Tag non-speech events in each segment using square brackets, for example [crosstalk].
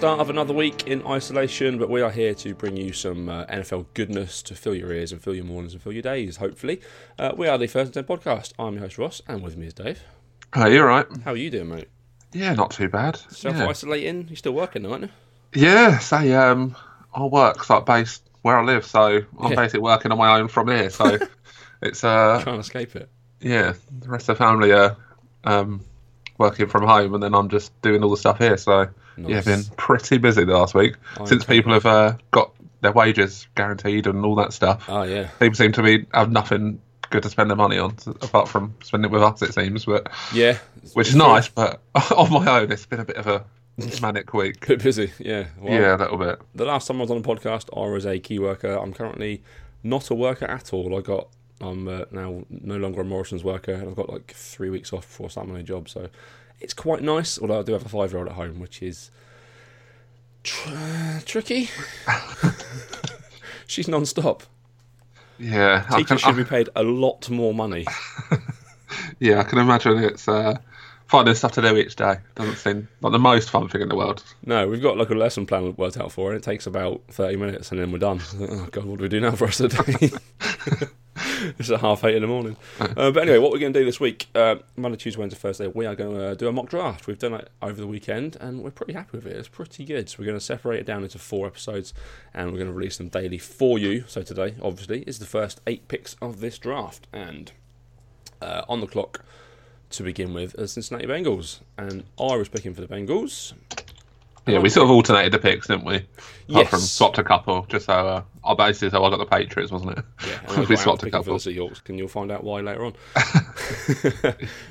start of another week in isolation, but we are here to bring you some uh, NFL goodness to fill your ears and fill your mornings and fill your days, hopefully. Uh, we are the First and Ten podcast. I'm your host, Ross, and with me is Dave. Oh, you're right. How are you doing, mate? Yeah, not too bad. Self Yeah, isolating? You're still working, aren't you? yeah say, um, I work like based where I live, so I'm Yeah. basically working on my own from here. So [laughs] it's uh, Can't escape it. yeah, the rest of the family are um working from home, and then I'm just doing all the stuff here. So yeah, Nice. been pretty busy the last week I'm since okay. people have uh, got their wages guaranteed and all that stuff. Oh, yeah. People seem to be have nothing good to spend their money on apart from spending it with us. It seems, but Yeah. which is nice. But [laughs] on my own, it's been a bit of a manic week. [laughs] Bit busy, yeah. Well, yeah, a little bit. The last time I was on a podcast, I was a key worker. I'm currently not a worker at all. I got I'm uh, now no longer a Morrison's worker, and I've got like three weeks off before starting my new job. So it's quite nice. Although I do have a five year old at home, which is tr- tricky. [laughs] She's non-stop. Yeah, I Teachers can, should I- be paid a lot more money. [laughs] yeah, I can imagine it's uh, finding stuff to do each day. Doesn't seem like the most fun thing in the world. No, we've got like a lesson plan worked out for it. It takes about thirty minutes, and then we're done. [laughs] Oh god, what do we do now for us today? [laughs] it's at half eight in the morning. Uh, but anyway, what we're going to do this week, uh, Monday, Tuesday, Wednesday, Thursday, we are going to do a mock draft. We've done it over the weekend, and we're pretty happy with it. It's pretty good. So we're going to separate it down into four episodes, and we're going to release them daily for you. So today, obviously, is the first eight picks of this draft, and uh, on the clock to begin with, are Cincinnati Bengals, and I was picking for the Bengals. Yeah, we sort of alternated the picks, didn't we? Apart Yes. from swapped a couple, just so uh, I basically so I got the Patriots, wasn't it? Yeah, [laughs] we swapped a couple. the Seahawks, and you'll find out why later on. [laughs] [laughs]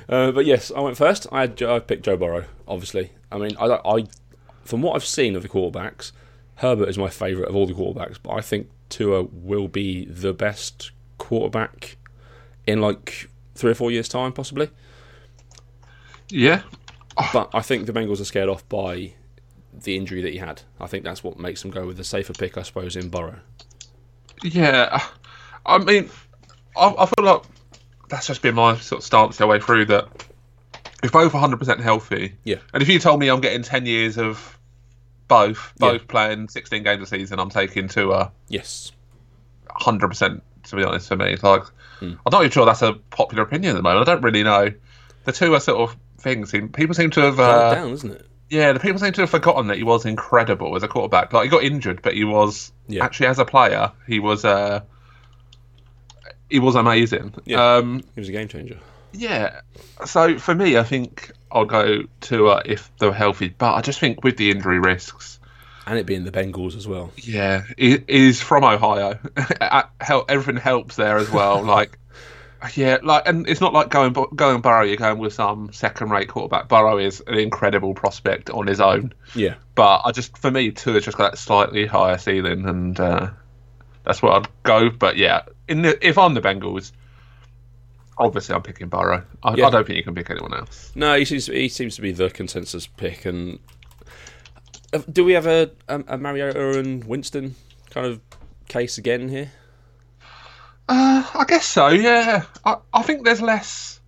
uh, but yes, I went first. I had I picked Joe Burrow. Obviously, I mean, I, I from what I've seen of the quarterbacks, Herbert is my favourite of all the quarterbacks. But I think Tua will be the best quarterback in like three or four years' time, possibly. Yeah, But I think the Bengals are scared off by the injury that he had. I think that's what makes him go with the safer pick, I suppose, in Burrow. yeah. I mean, I, I feel like that's just been my sort of stance the way through. That if both 100% healthy, Yeah. and if you told me I'm getting 10 years of both, Yeah. both playing 16 games a season, I'm taking Tua. Yes. hundred percent. To be honest, for me, like Hmm. I'm not even sure that's a popular opinion at the moment. I don't really know. The two are sort of things. People seem to have, uh, down, isn't it? Yeah, the people seem to have forgotten that he was incredible as a quarterback. Like he got injured, but he was Yeah. actually as a player, he was, uh, he was amazing. Yeah. Um, He was a game changer. yeah. So for me, I think I'll go to uh, if they're healthy, but I just think with the injury risks. And it being the Bengals as well. Yeah, he, he's from Ohio. [laughs] Everything helps there as well. [laughs] Like, yeah, like, and it's not like going going Burrow. You're going with some second-rate quarterback. Burrow is an incredible prospect on his own, Yeah. but I just, for me, too, it's just got that slightly higher ceiling, and uh, that's where I'd go. But yeah, in the, if I'm the Bengals, obviously I'm picking Burrow. I, Yeah. I don't think you can pick anyone else. No, he seems he seems to be the consensus pick. And uh, do we have a a, a Mariota and Winston kind of case again here? Uh, I guess so. Yeah, I, I think there's less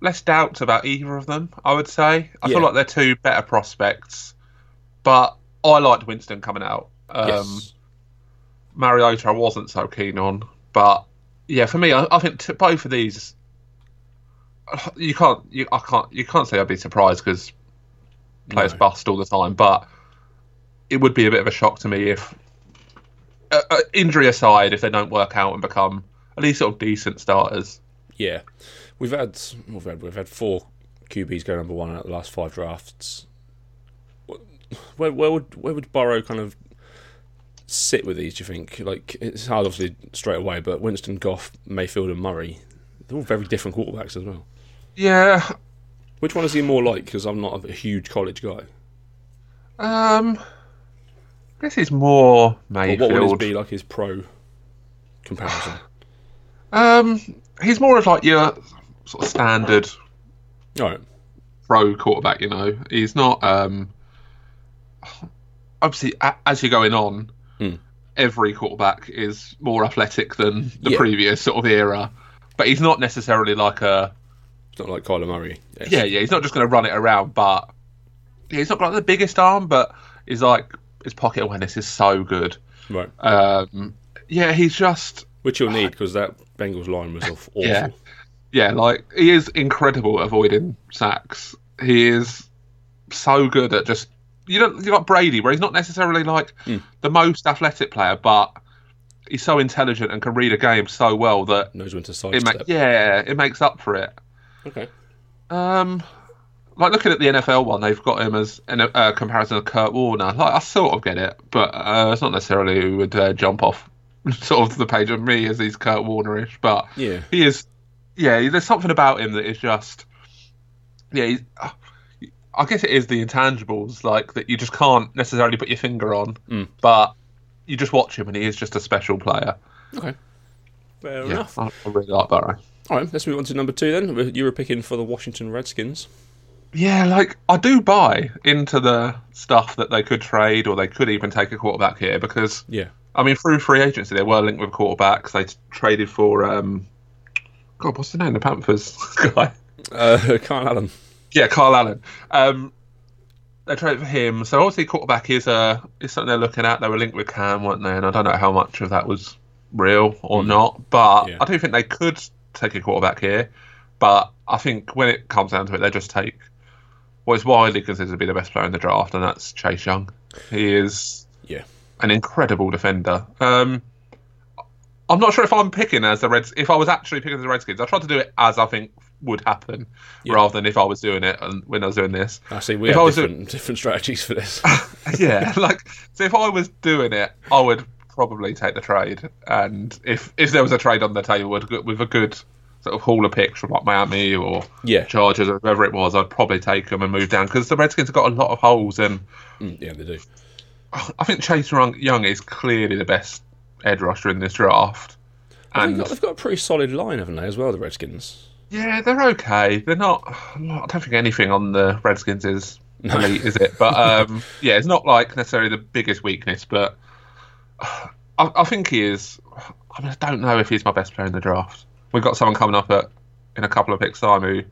less doubts about either of them. I would say. I Yeah. feel like they're two better prospects, but I liked Winston coming out. Um, yes. Mariota, I wasn't so keen on, but yeah, for me, I, I think t- both of these. You can't, you, I can't, you can't say I'd be surprised because players No. bust all the time, but it would be a bit of a shock to me if, uh, uh, injury aside, if they don't work out and become at least sort of decent starters. Yeah, we've had we've had we've had four QBs go number one out of the last five drafts. Where where would where would Burrow kind of sit with these? Do you think? Like it's hard, obviously, straight away. But Winston, Goff, Mayfield, and Murray, they're all very different quarterbacks as well. Yeah, Which one is he more like? Because I'm not a huge college guy. um, I is more Or Mayfield. what would his be like his pro comparison? [sighs] Um, he's more of like your sort of standard All right. pro quarterback. You know, he's not. Um, obviously, a- as you're going on, Hmm. every quarterback is more athletic than the Yeah. previous sort of era, but he's not necessarily like a. It's not like Kyler Murray. Yes. Yeah, yeah, he's not just going to run it around, but yeah, he's not got the biggest arm, but He's like his pocket awareness is so good. Right. Um, yeah, he's just Which you'll need because that Bengals line was awful. [laughs] Yeah. yeah, like he is incredible at avoiding sacks. He is so good at just you don't you got Brady where he's not necessarily like Hmm. the most athletic player, but he's so intelligent and can read a game so well that Knows when to it ma- sidestep. yeah it makes up for it. Okay. Um, like looking at the NFL one, they've got him as a uh, comparison of Kurt Warner. Like I sort of get it, but uh, it's not necessarily who would uh, jump off [laughs] sort of the page of me as he's Kurt Warnerish. But Yeah. he is, yeah. There's something about him that is just, yeah. He's, I guess it is the intangibles like that you just can't necessarily put your finger on, Mm. but you just watch him and he is just a special player. Okay. Fair Yeah, enough. I, I really like Burrow. All right, let's move on to number two then. You were picking for the Washington Redskins. Yeah, like I do buy into the stuff that they could trade or they could even take a quarterback here because Yeah. I mean through free agency they were linked with quarterbacks. They traded for um, God, what's the name? The Panthers [laughs] guy. Uh, [laughs] Kyle Allen. Yeah, Carl Allen. Um, they traded for him, so obviously quarterback is uh is something they're looking at. They were linked with Cam, weren't they? And I don't know how much of that was real or not, but Yeah. I do think they could take a quarterback here. But I think when it comes down to it, they just take is widely considered to be the best player in the draft, and that's Chase Young. He is Yeah. an incredible defender. Um, I'm not sure if I'm picking as the Reds. If I was actually picking the Redskins, I tried to do it as I think would happen, Yeah. rather than if I was doing it and when I was doing this. I see. We If I have was a- different, different strategies for this. [laughs] yeah, like so if I was doing it, I would probably take the trade. And if if there was a trade on the table with, with a good sort of haul of picks from like Miami or yeah. Chargers or whoever it was, I'd probably take them and move down because the Redskins have got a lot of holes and. Mm, yeah, they do. I think Chase Young is clearly the best edge rusher in this draft. They've And got, they've got a pretty solid line, haven't they, as well, the Redskins? yeah, they're okay. They're not. I don't think anything on the Redskins is elite, is it? But [laughs] um, yeah, it's not like necessarily the biggest weakness. But I, I think he is. I, mean, I don't know if he's my best player in the draft. We've got someone coming up at in a couple of picks time who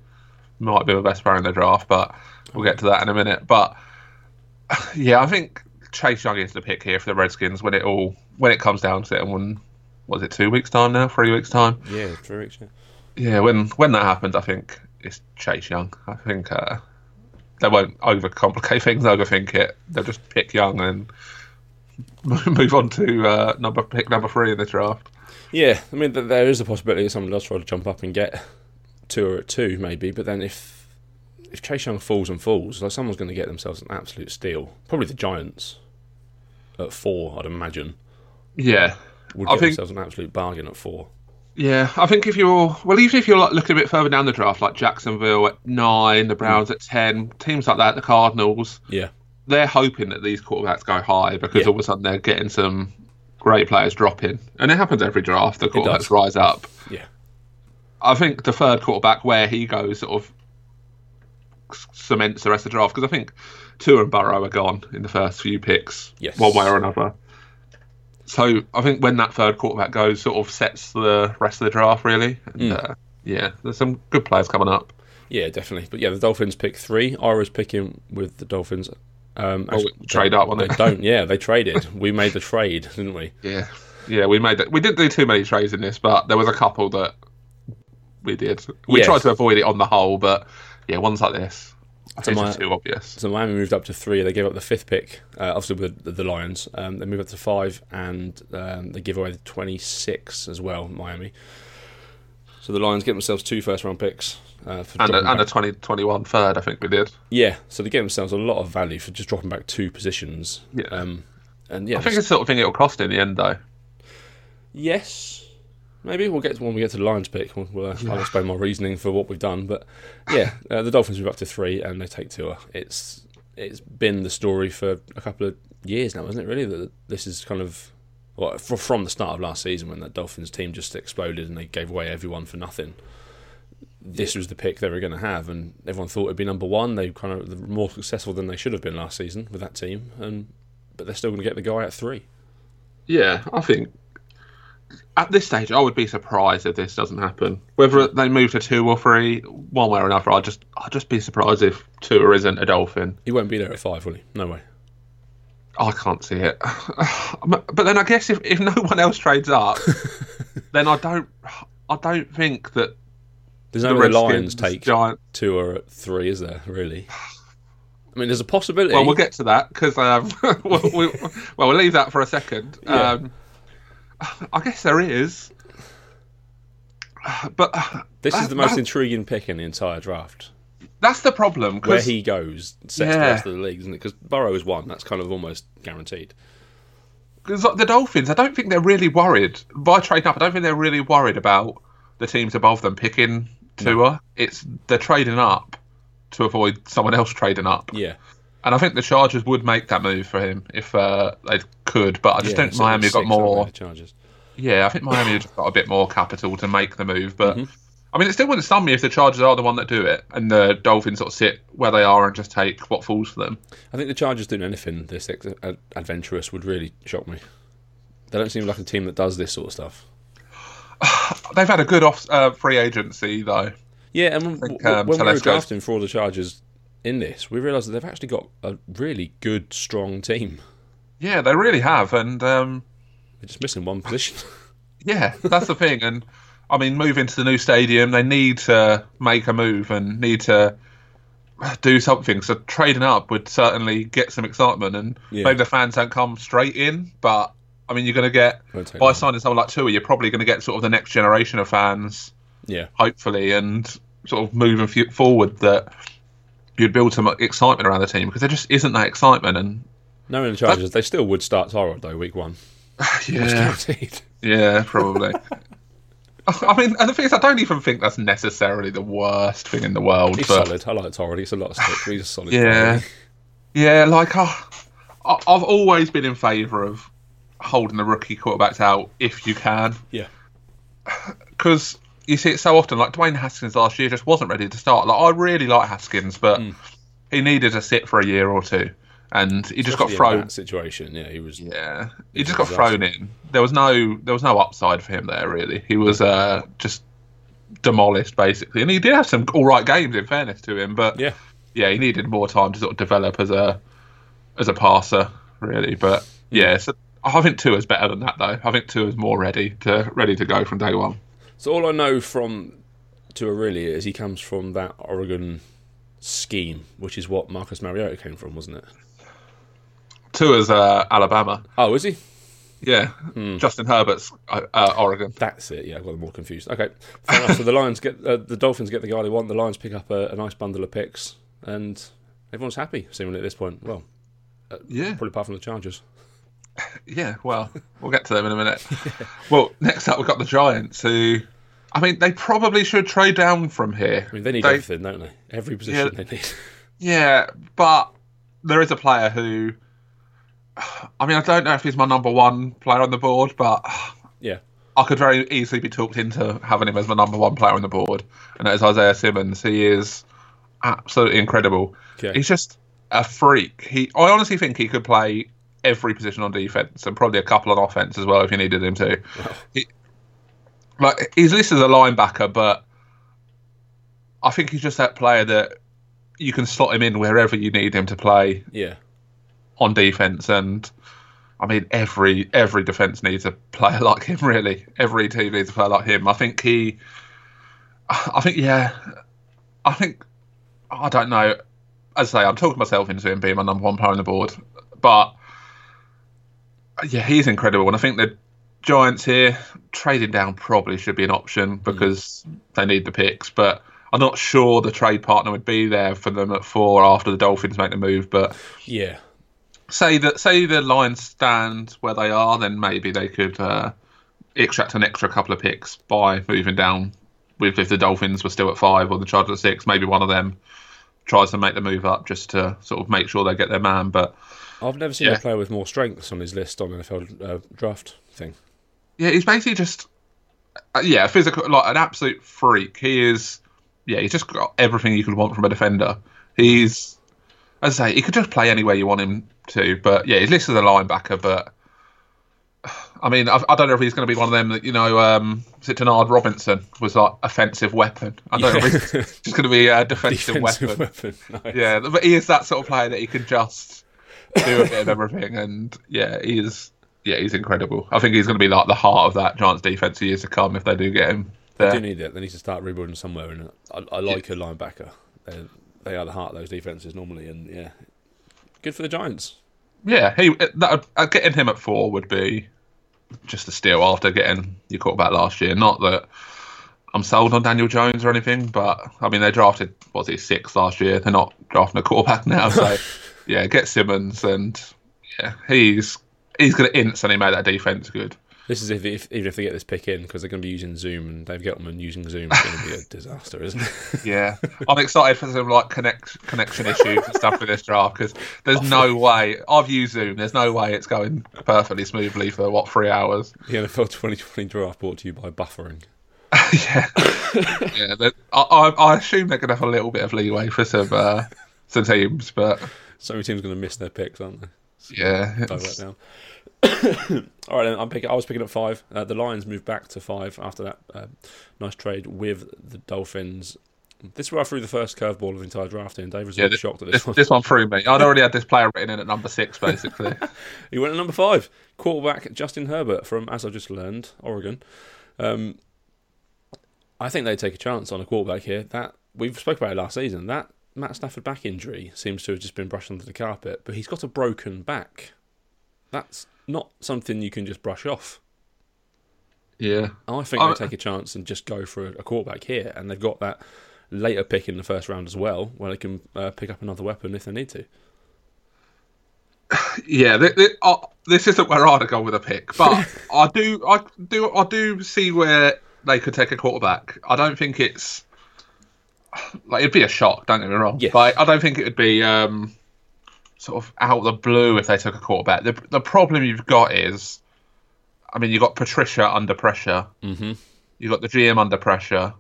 might be the best player in the draft, but we'll get to that in a minute. But [sighs] yeah, I think Chase Young is the pick here for the Redskins when it all when it comes down to it. And when was it two weeks time now? Three weeks time? Yeah, three weeks. Yeah. Yeah, when when that happens, I think it's Chase Young. I think uh, they won't overcomplicate [laughs] things, overthink it. They'll just pick Young and [laughs] move on to uh, number pick number three in the draft. Yeah, I mean, th- there is a possibility that someone does try to jump up and get two or at two, maybe. But then if if Chase Young falls and falls, like someone's going to get themselves an absolute steal. Probably the Giants at four, I'd imagine, Yeah, would I get think- themselves an absolute bargain at four. yeah. I think if you're well, even if you're like looking a bit further down the draft, like Jacksonville at nine, the Browns mm. at ten, teams like that, the Cardinals, Yeah, they're hoping that these quarterbacks go high because Yeah. all of a sudden they're getting some great players dropping, and it happens every draft. The quarterbacks rise up. yeah, I think the third quarterback where he goes sort of cements the rest of the draft because I think Tua and Burrow are gone in the first few picks, Yes. one way or another. So I think when that third quarterback goes, sort of sets the rest of the draft really. And, Hmm. uh, yeah, there's some good players coming up. yeah, definitely. But yeah, the Dolphins pick three. I was picking with the Dolphins. Um, Oh, actually, trade they- up, They it? don't. Yeah, they traded. we made the trade, didn't we? Yeah, yeah, we made that. We didn't do too many trades in this, but there was a couple that we did. We Yes. tried to avoid it on the whole, but yeah, ones like this, it's my- too obvious. So Miami moved up to three. They gave up the fifth pick, uh, obviously with the, the Lions. Um, they move up to five, and um, they give away the twenty-six as well. Miami. So the Lions get themselves two first-round picks. Uh, for And a, and a back- 2021 third, I think we did. yeah, so they get themselves a lot of value for just dropping back two positions. Yeah. Um, and yeah, I think it's the sort of thing it'll cost in the end, though. Yes, maybe we'll get to when we get to the Lions pick. We'll, we'll, uh, I'll explain my reasoning for what we've done. But yeah, uh, the Dolphins move up to three and they take Tua. It's it's been the story for a couple of years now, isn't it? Really, that this is kind of well, fr- from the start of last season when that Dolphins team just exploded and they gave away everyone for nothing. This was the pick they were going to have, and everyone thought it'd be number one. They kind of were more successful than they should have been last season with that team, and but they're still going to get the guy at three. Yeah, I think at this stage, I would be surprised if this doesn't happen. Whether they move to two or three, one way or another, I'd just I'd just be surprised if Tua isn't a Dolphin. He won't be there at five, will he? No way. I can't see it. [sighs] but then I guess if, if no one else trades up, [laughs] then I don't I don't think that There's no the way Redskins, Lions take Giant. two or three, is there? Really? I mean, there's a possibility. Well, we'll get to that because um, [laughs] we'll, we, well, we'll leave that for a second. Yeah. Um, I guess there is, but this is the most intriguing pick in the entire draft. That's the problem. Where he goes sets the rest of the league, isn't it? Because Burrow is one. That's kind of almost guaranteed. Because the Dolphins, I don't think they're really worried by trading up. I don't think they're really worried about the teams above them picking Tua. It's they're trading up to avoid someone else trading up. Yeah. And I think the Chargers would make that move for him if uh, they could. But I just yeah, think Miami got more. Chargers. Yeah, I think Miami got a bit more capital to make the move. But Mm-hmm. I mean, it still wouldn't stun me if the Chargers are the one that do it and the Dolphins sort of sit where they are and just take what falls for them. I think the Chargers doing anything this adventurous would really shock me. They don't seem like a team that does this sort of stuff. [sighs] They've had a good off uh, free agency though. Yeah, and think, um, when we were drafting for all the Chargers in this, we realised that they've actually got a really good, strong team. Yeah, they really have, and um, They're just missing one position. [laughs] Yeah, that's the thing. And I mean, moving to the new stadium, they need to make a move and need to do something. So trading up would certainly get some excitement, and Yeah. maybe the fans don't come straight in. But I mean, you're going to get by long. signing someone like Tua, you're probably going to get sort of the next generation of fans, yeah, hopefully, and sort of moving forward that you'd build some excitement around the team because there just isn't that excitement. And knowing the Chargers, they still would start Tyrod though week one. [sighs] Yeah. Yeah, probably. [laughs] I mean, and the thing is, I don't even think that's necessarily the worst thing in the world. He's but solid. I like Tyrod. He's a lot of stick. but He's a solid. yeah, player. yeah, like uh, I, I've always been in favour of holding the rookie quarterbacks out if you can, yeah. because you see it so often. Like Dwayne Haskins last year just wasn't ready to start. Like I really like Haskins, but Hmm. he needed to sit for a year or two, and he just got thrown. that situation. Yeah, he was. Yeah, he He's just got thrown in. There was no there was no upside for him there really. He was uh, just demolished basically, and he did have some all right games in fairness to him, but Yeah. yeah, he needed more time to sort of develop as a as a passer really. But yeah, so I think two is better than that though. I think Tua is more ready to ready to go from day one. So all I know from Tua really is he comes from that Oregon scheme, which is what Marcus Mariota came from, wasn't it? Tua's uh, Alabama. Oh, is he? Yeah, Hmm. Justin Herbert's uh, uh, Oregon. That's it. Yeah, I've got them all confused. Okay. So the Lions get uh, the Dolphins get the guy they want. The Lions pick up a, a nice bundle of picks, and everyone's happy. Seemingly at this point. Well, Yeah, probably apart from the Chargers. [laughs] Yeah, well, we'll get to them in a minute. Well, next up we've got the Giants, who, I mean, they probably should trade down from here. I mean, they need They- everything, don't they? Every position they need. Yeah, but there is a player who, I mean, I don't know if he's my number one player on the board, but Yeah, I could very easily be talked into having him as my number one player on the board, and that is Isaiah Simmons. He is absolutely incredible. He's just a freak. He, I honestly think he could play every position on defense and probably a couple on offense as well if you needed him to. [laughs] He, like he's listed as a linebacker, but I think he's just that player that you can slot him in wherever you need him to play yeah, on defense and I mean every every defense needs a player [laughs] like him really. Every team needs a player like him. I think he I think yeah I think I don't know. As I say I'm talking myself into him being my number one player on the board but yeah he's incredible and I think the Giants here trading down probably should be an option mm. because they need the picks but I'm not sure the trade partner would be there for them at four after the Dolphins make the move but yeah. Say that say the Lions stand where they are, then maybe they could uh, extract an extra couple of picks by moving down. With if the Dolphins were still at five or the Chargers at six, maybe one of them tries to make the move up just to sort of make sure they get their man. But I've never seen Yeah. a player with more strengths on his list on NFL uh, draft thing. yeah, he's basically just uh, yeah, physical like an absolute freak. He is yeah, he's just got everything you could want from a defender. He's as I say, he could just play anywhere you want him to. But yeah, he's listed as a linebacker, but. I mean, I, I don't know if he's going to be one of them that you know. Um, is it Denard Robinson was like offensive weapon? I don't know if he's just going to be a [laughs] defensive, Defensive weapon. weapon. Nice. Yeah, but he is that sort of player that he can just do a bit of everything, and yeah, he's yeah he's incredible. I think he's going to be like the heart of that Giants defense for years to come if they do get him They there. do need it. They need to start rebuilding somewhere, and I, I like a linebacker. They're, they are the heart of those defenses normally, and yeah, good for the Giants. Yeah, he that uh, getting him at four would be just a steal after getting your quarterback last year. Not that I'm sold on Daniel Jones or anything, but I mean they drafted what was he sixth last year. They're not drafting a quarterback [laughs] now, so [laughs] yeah, get Simmons and yeah, he's he's going to instantly make that defense good. This is if, if even if they get this pick in because they're going to be using Zoom and Dave Gettleman using Zoom is going to be a [laughs] disaster, isn't it? Yeah, I'm excited for some like connect connection issues and stuff with this draft because there's no way I've used Zoom. There's no way it's going perfectly smoothly for what three hours. the NFL 2020 draft brought to you by buffering. [laughs] yeah, yeah. I, I, assume they're going to have a little bit of leeway for some uh, some teams, but So many teams are going to miss their picks, aren't they? yeah, Dive it's- that down. All right, I'm picking. I was picking up five. Uh, the Lions moved back to five after that uh, nice trade with the Dolphins. This is where I threw the first curveball of the entire draft in. Dave was yeah. This, shocked at this this, one. this one threw me. I'd [laughs] already had this player written in at number six, basically. [laughs] He went at number five, quarterback Justin Herbert from, as I just learned, Oregon. Um, I think they take a chance on a quarterback here. That we've spoke about it last season. That Matt Stafford back injury seems to have just been brushed under the carpet, but he's got a broken back. That's not something you can just brush off. yeah, I think I- they take a chance and just go for a, quarterback here, and they've got that later pick in the first round as well, where they can uh, pick up another weapon if they need to. [sighs] yeah. Uh, this isn't where I'd go with a pick, but [laughs] I do, I do, I do see where they could take a quarterback. I don't think it's [sighs] like it'd be a shock. Don't get me wrong, Yes. but I don't think it would be um, sort of out of the blue if they took a quarterback. The the problem you've got is, I mean, you've got Patricia under pressure. Mm-hmm. You've got the GM under pressure.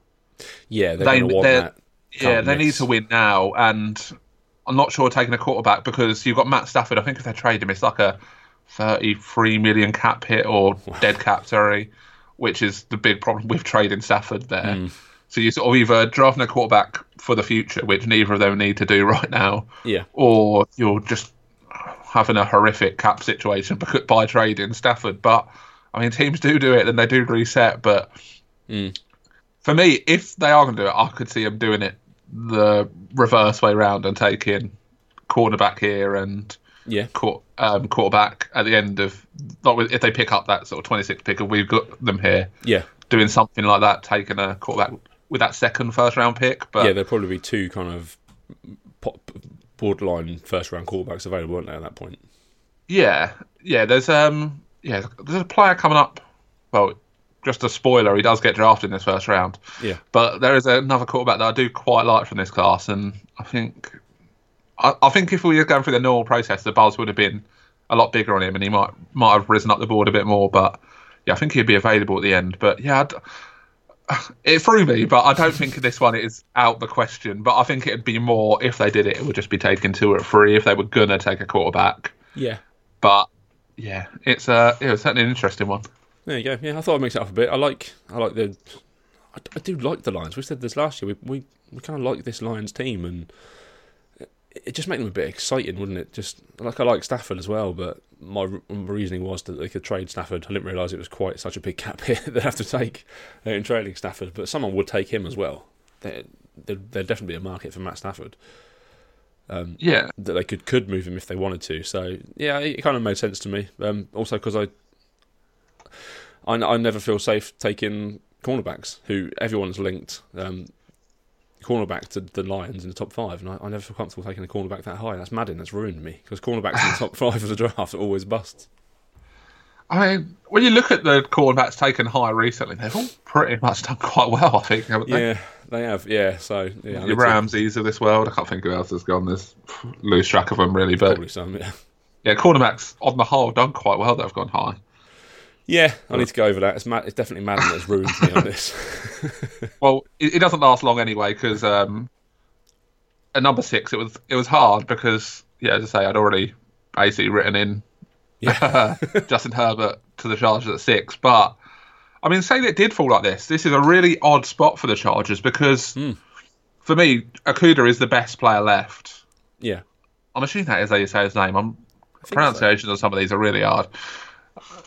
Yeah, they're They- going to want that. Yeah, they need to win now, and I'm not sure taking a quarterback because you've got Matt Stafford. I think if they trade him, it's like a 33 million cap hit or dead cap, sorry, which is the big problem with trading Stafford there. Hmm. So you sort of either drafting a quarterback for the future, which neither of them need to do [laughs] right now, Yeah, or you're just having a horrific cap situation [laughs] by trading Stafford. But I mean, teams do do it, and they do reset. But Mm. for me, if they are going to do it, I could see them doing it the reverse way round and taking cornerback here and yeah, quar- um, quarterback at the end of if they pick up that sort of 26 pick, and we've got them here yeah, doing something like that, taking a quarterback with that second first round pick. But yeah. There'll probably be two kind of borderline first round quarterbacks available, aren't there, at that point? Yeah, yeah. There's um, yeah. There's a player coming up. Well, just a spoiler. He does get drafted in this first round. Yeah, But there is another quarterback that I do quite like from this class, and I think, I, I think if we were going through the normal process, the buzz would have been a lot bigger on him, and he might might have risen up the board a bit more. But yeah, I think he'd be available at the end. But yeah, I'd, it threw me, but I don't think this one is out the question. But I think it'd be more if they did it, it would just be taken two or three if they were gonna take a quarterback. yeah. But yeah, it's uh, it was certainly an interesting one. There you go. Yeah, I thought I'd mix it up a bit. I like, I like the, I, I do like the Lions. We said this last year. We we, we kind of like this Lions team, and it, just made them a bit exciting, wouldn't it? Just like I like Stafford as well, but my re- reasoning was that they could trade Stafford. I didn't realise it was quite such a big cap [laughs] hit they'd have to take uh, in trading Stafford, but someone would take him as well. There, there, there'd definitely be a market for Matt Stafford. Um, Yeah, that they could could move him if they wanted to. So yeah, it kind of made sense to me. Um, also because I, I, I never feel safe taking cornerbacks who everyone's linked um, cornerback to the Lions in the top five, and I, I never feel comfortable taking a cornerback that high. That's Madden. That's ruined me because cornerbacks in the top [laughs] five of the draft are always busts. I mean, when you look at the cornerbacks taken high recently, they've all pretty much done quite well, I think, haven't they? Yeah, they have. Yeah, so yeah, Your Ramseys of this world. I can't think who else has gone. There's lose track of them really, but probably some. Yeah. yeah, cornerbacks on the whole done quite well. They've gone high. Yeah, I need to go over that. It's, mad, it's definitely Madden that's ruined me on this. Well, it, it doesn't last long anyway because um, at number six, it was it was hard because yeah, as I say, I'd already basically written in Yeah. [laughs] Justin Herbert to the Chargers at six. But I mean, saying it did fall like this, this is a really odd spot for the Chargers because Hmm. for me, Okudah is the best player left. yeah, I'm assuming that is how you say his name. I'm pronunciations so. on some of these are really hard.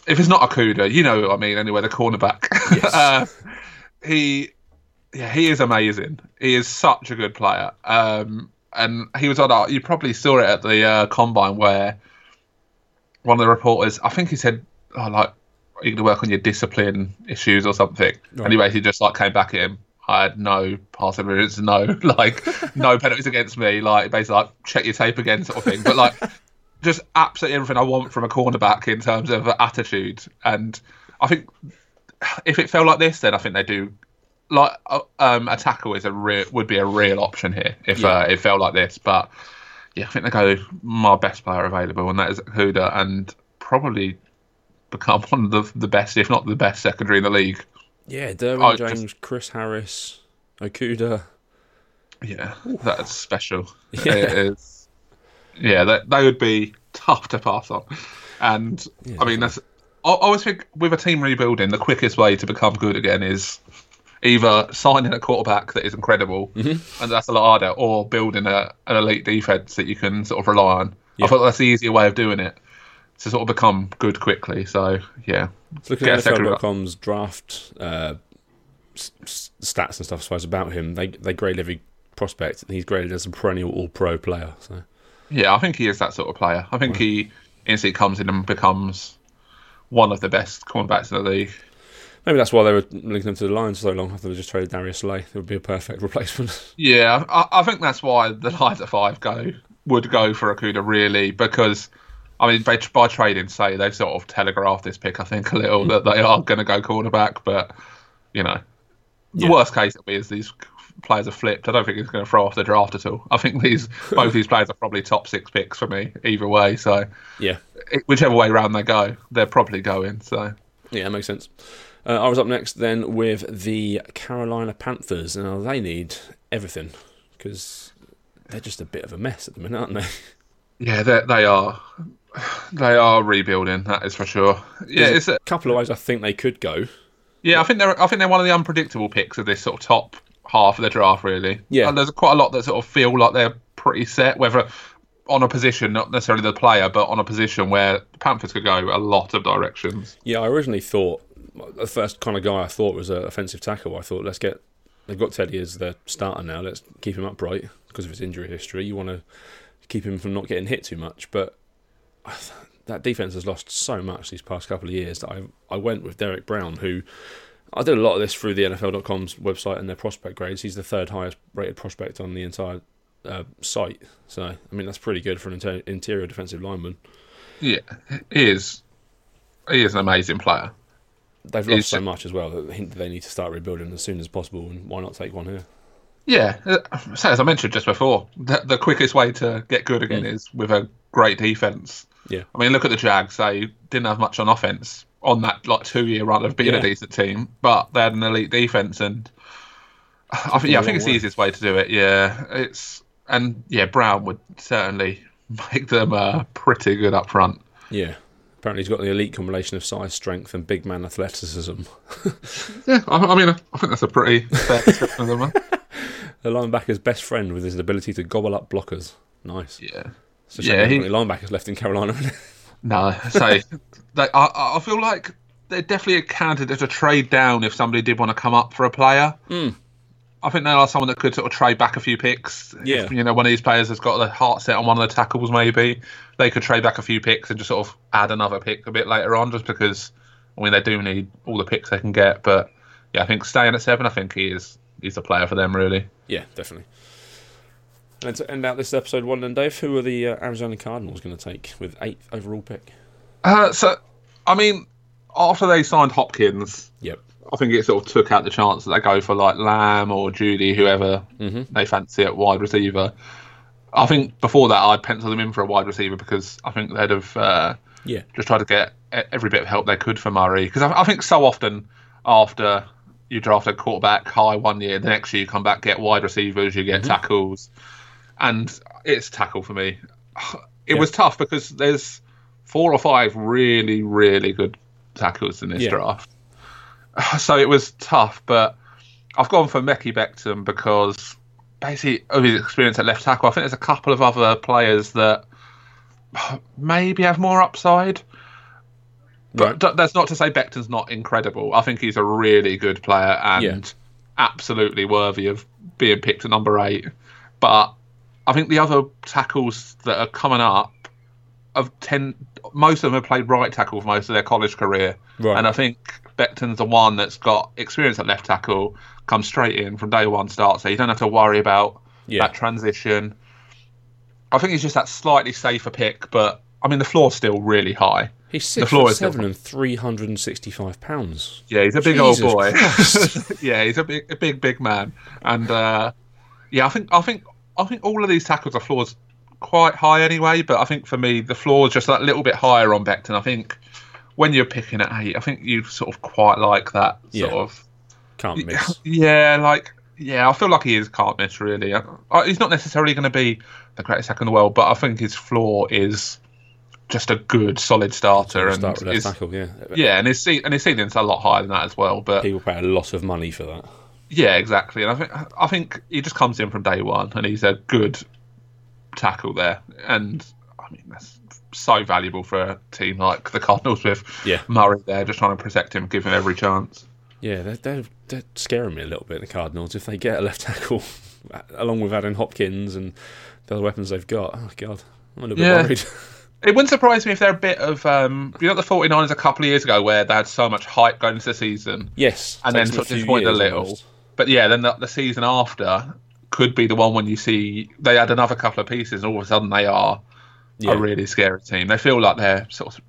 If it's not Okudah, you know what I mean. Anyway, the cornerback. Yes. [laughs] uh, he, yeah, he is amazing. He is such a good player. Um, and he was on. Our, You probably saw it at the uh, combine where one of the reporters, I think he said, "Oh, like you going to work on your discipline issues or something." Right. And he just like came back at him. I had no past experience, no [laughs] like no [laughs] penalties against me. Like basically, like check your tape again, sort of thing. But like just absolutely everything I want from a cornerback in terms of attitude. And I think if it felt like this, then I think they do. Like uh, um, a tackle is a real would be a real option here if yeah. uh, it felt like this. But yeah, I think they go my best player available, and that is Huda, and probably become [laughs] one of the the best, if not the best, secondary in the league. Yeah, Derwin James, just, Chris Harris, Okudah. Yeah, Ooh. that's special. [laughs] Yeah. It is. Yeah, that they would be tough to pass on. And yeah, I mean, that's. I always think with a team rebuilding, the quickest way to become good again is either signing a quarterback that is incredible, mm-hmm. and that's a lot harder, or building a, an elite defense that you can sort of rely on. Yeah. I thought that's the easier way of doing it to sort of become good quickly. So yeah, look at NFL.com's draft uh, stats and stuff. I suppose about him, they they grade every prospect, and he's graded as a perennial All Pro player. So yeah, I think he is that sort of player. I think he instantly comes in and becomes one of the best cornerbacks in the league. Maybe that's why they were linking him to the Lions so long after they just traded Darius Slay. It would be a perfect [laughs] replacement. Yeah, I, I think that's why the Lions at five go would go for Okudah really because I mean, by, by trading, say they've sort of telegraphed this pick. I think a little that they are going to go cornerback, but you know, the yeah. worst case it'll be is these players are flipped. I don't think he's going to throw off the draft at all. I think these [laughs] both these players are probably top six picks for me either way. So yeah, whichever way around they go, they're probably going. So yeah, that makes sense. Uh, I was up next then with the Carolina Panthers. Now they need everything because they're just a bit of a mess at the minute, aren't they? Yeah, they are they are rebuilding. That is for sure. Yeah, There's it's a couple of ways I think they could go. Yeah, I think they're. I think they're one of the unpredictable picks of this sort of top half of the draft. Really. Yeah. And there's quite a lot that sort of feel like they're pretty set, whether on a position, not necessarily the player, but on a position where Panthers could go a lot of directions. Yeah, I originally thought the first kind of guy I thought was an offensive tackle. I thought let's get they've got Teddy as their starter now. Let's keep him upright because of his injury history. You want to keep him from not getting hit too much, but [sighs] that defense has lost so much these past couple of years that I I went with Derrick Brown, who I did a lot of this through the NFL.com's website and their prospect grades. He's the third highest rated prospect on the entire uh, site, so I mean that's pretty good for an inter- interior defensive lineman. Yeah, he is. He is an amazing player. They've lost so much as well that they need to start rebuilding as soon as possible, and why not take one here? Yeah, uh, so as I mentioned just before, the, the quickest way to get good again mm. is with a great defense. Yeah. I mean, look at the Jags. They didn't have much on offense on that like two year run of being yeah. a decent team, but they had an elite defense, and I think yeah, I think it's the easiest way to do it. Yeah, it's and yeah, Brown would certainly [laughs] make them uh, pretty good up front. Yeah. Apparently, he's got the elite combination of size, strength, and big man athleticism. [laughs] yeah, I, I, mean, I think that's a pretty fair description of them. [laughs] the linebacker's best friend with his ability to gobble up blockers. Nice. Yeah. So yeah, he... linebackers left in Carolina. No, so [laughs] they, I, I feel like they're definitely a candidate to trade down if somebody did want to come up for a player. Mm. I think they are someone that could sort of trade back a few picks. Yeah. If, you know, one of these players has got the heart set on one of the tackles, maybe they could trade back a few picks and just sort of add another pick a bit later on, just because. I mean, they do need all the picks they can get, but yeah, I think staying at seven, I think he is he's a player for them, really. Yeah, definitely. And to end out this episode one, then Dave, who are the uh, Arizona Cardinals going to take with eighth overall pick? Uh, so, I mean, after they signed Hopkins, yep, I think it sort of took out the chance that they go for like Lamb or Jeudy, whoever mm-hmm. they fancy at wide receiver. I think before that I'd pencil them in for a wide receiver because I think they'd have uh, yeah just tried to get every bit of help they could for Murray because I, I think so often after you draft a quarterback high one year, the next year you come back get wide receivers, you get mm-hmm. tackles, and it's tackle for me. It yeah. was tough because there's four or five really, really good tackles in this yeah. draft. [sighs] So it was tough, but I've gone for Mekhi Becton because basically of his experience at left tackle. I think there's a couple of other players that [sighs] maybe have more upside. But Right. that's not to say Becton's not incredible. I think he's a really good player and Yeah. absolutely worthy of being picked at number eight. But I think the other tackles that are coming up of ten, most of them have played right tackle for most of their college career, Right. and I think Becton's the one that's got experience at left tackle, comes straight in from day one start, so you don't have to worry about Yeah. that transition. I think he's just that slightly safer pick, but I mean the floor's still really high. He's the floor is seven and three hundred and sixty-five pounds. Yeah, he's a big Jesus old boy. [laughs] Yeah, he's a big, a big, big man, and uh, yeah, I think, I think, I think all of these tackles are floors quite high anyway. But I think for me, the floor is just that little bit higher on Becton. I think when you're picking at eight, I think you sort of quite like that sort Yeah. of. Can't miss. [laughs] Yeah, like yeah, I feel like he is can't miss really. Uh, he's not necessarily going to be the greatest tackle in the world, but I think his floor is just a good, solid starter, and Start with his- tackle, yeah. yeah, and his and his ceiling's a lot higher than that as well. But People pay a lot of money for that. Yeah, exactly. And I think I think he just comes in from day one, and he's a good tackle there. And I mean, that's so valuable for a team like the Cardinals with Yeah. Murray there, just trying to protect him, give him every chance. Yeah, they're, they're, they're scaring me a little bit, the Cardinals. If they get a left tackle, [laughs] along with Adam Hopkins and the other weapons they've got, oh, God, I'm a little Yeah. bit worried. [laughs] It wouldn't surprise me if they're a bit of um, you know the 49ers a couple of years ago where they had so much hype going into the season, yes. and then sort of disappointed a little. almost. But yeah, then the, the season after could be the one when you see they add another couple of pieces, and all of a sudden they are Yeah. a really scary team. They feel like they're sort of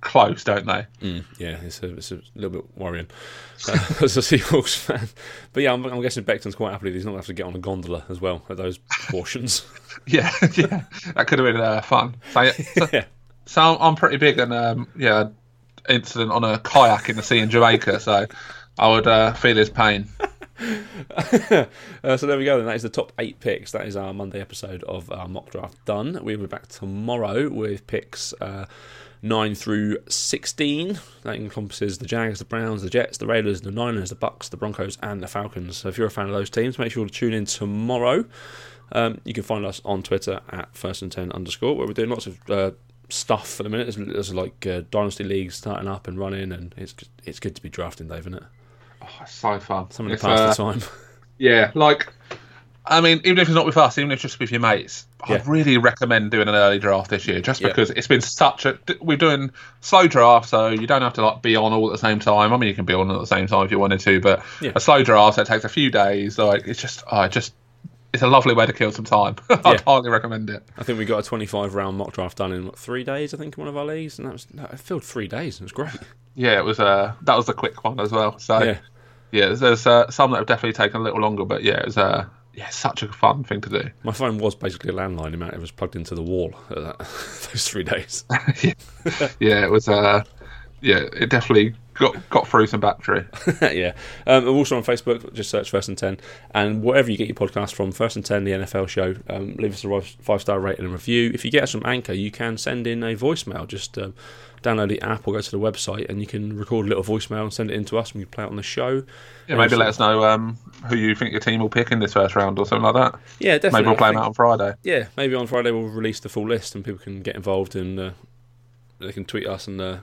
close, don't they? Mm, yeah, it's a, it's a little bit worrying uh, [laughs] as a Seahawks fan. But yeah, I'm, I'm guessing Becton's quite happy that he's not going to have to get on a gondola as well at those portions. [laughs] Yeah, [laughs] yeah, that could have been uh, fun. So, yeah, so, so I'm, I'm pretty big on um, yeah, incident on a kayak in the sea in Jamaica. So I would uh, feel his pain. [laughs] uh, so there we go. Then that is the top eight picks. That is our Monday episode of our mock draft done. We'll be back tomorrow with picks uh, nine through sixteen. That encompasses the Jags, the Browns, the Jets, the Raiders, the Niners, the Bucs, the Broncos, and the Falcons. So if you're a fan of those teams, make sure to tune in tomorrow. Um, you can find us on Twitter at first and ten underscore, where we're doing lots of uh, stuff for the minute. There's, there's like uh, dynasty leagues starting up and running, and it's it's good to be drafting, Dave, isn't it? Oh, so fun. Something to It's, pass uh, the time. [laughs] Yeah, like I mean, even if it's not with us, even if it's just with your mates, Yeah. I'd really recommend doing an early draft this year, just because it's been such a. We're doing slow draft, so you don't have to like be on all at the same time. I mean, you can be on at the same time if you wanted to, but Yeah. a slow draft that takes a few days. Like it's just, oh, just. It's a lovely way to kill some time. [laughs] I'd Yeah. highly recommend it. I think we got a 25 round mock draft done in what, three days. I think in one of our leagues, and that was that it filled three days. and It was great. Yeah, it was. Uh, that was the quick one as well. So Yeah, there's, uh, some that have definitely taken a little longer, but yeah, it was. Uh, yeah, such a fun thing to do. my phone was basically a landline. The amount it was plugged into the wall at that, [laughs] those three days. [laughs] yeah, it was. Uh, yeah, it definitely got got through some battery. [laughs] yeah. Um, we're also on Facebook. Just search First and Ten, and wherever you get your podcast from, First and Ten, the NFL show. Um, leave us a five star rating and review. If you get us from Anchor, you can send in a voicemail. Just um, download the app or go to the website, and you can record a little voicemail and send it in to us, and we play it on the show. Yeah, maybe let us know um, who you think your team will pick in this first round or something like that. Yeah, definitely. Maybe we'll play think- out on Friday. yeah, maybe on Friday we'll release the full list and people can get involved and uh, they can tweet us and uh,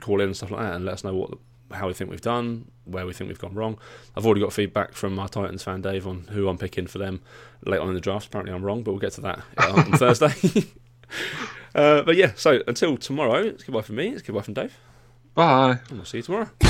call in and stuff like that and let us know what how we think we've done, where we think we've gone wrong. I've already got feedback from my Titans fan Dave on who I'm picking for them late on in the draft. Apparently I'm wrong, but we'll get to that uh, on [laughs] Thursday. [laughs] uh, but yeah, so until tomorrow, it's goodbye from me, it's goodbye from Dave, Bye. and we'll see you tomorrow.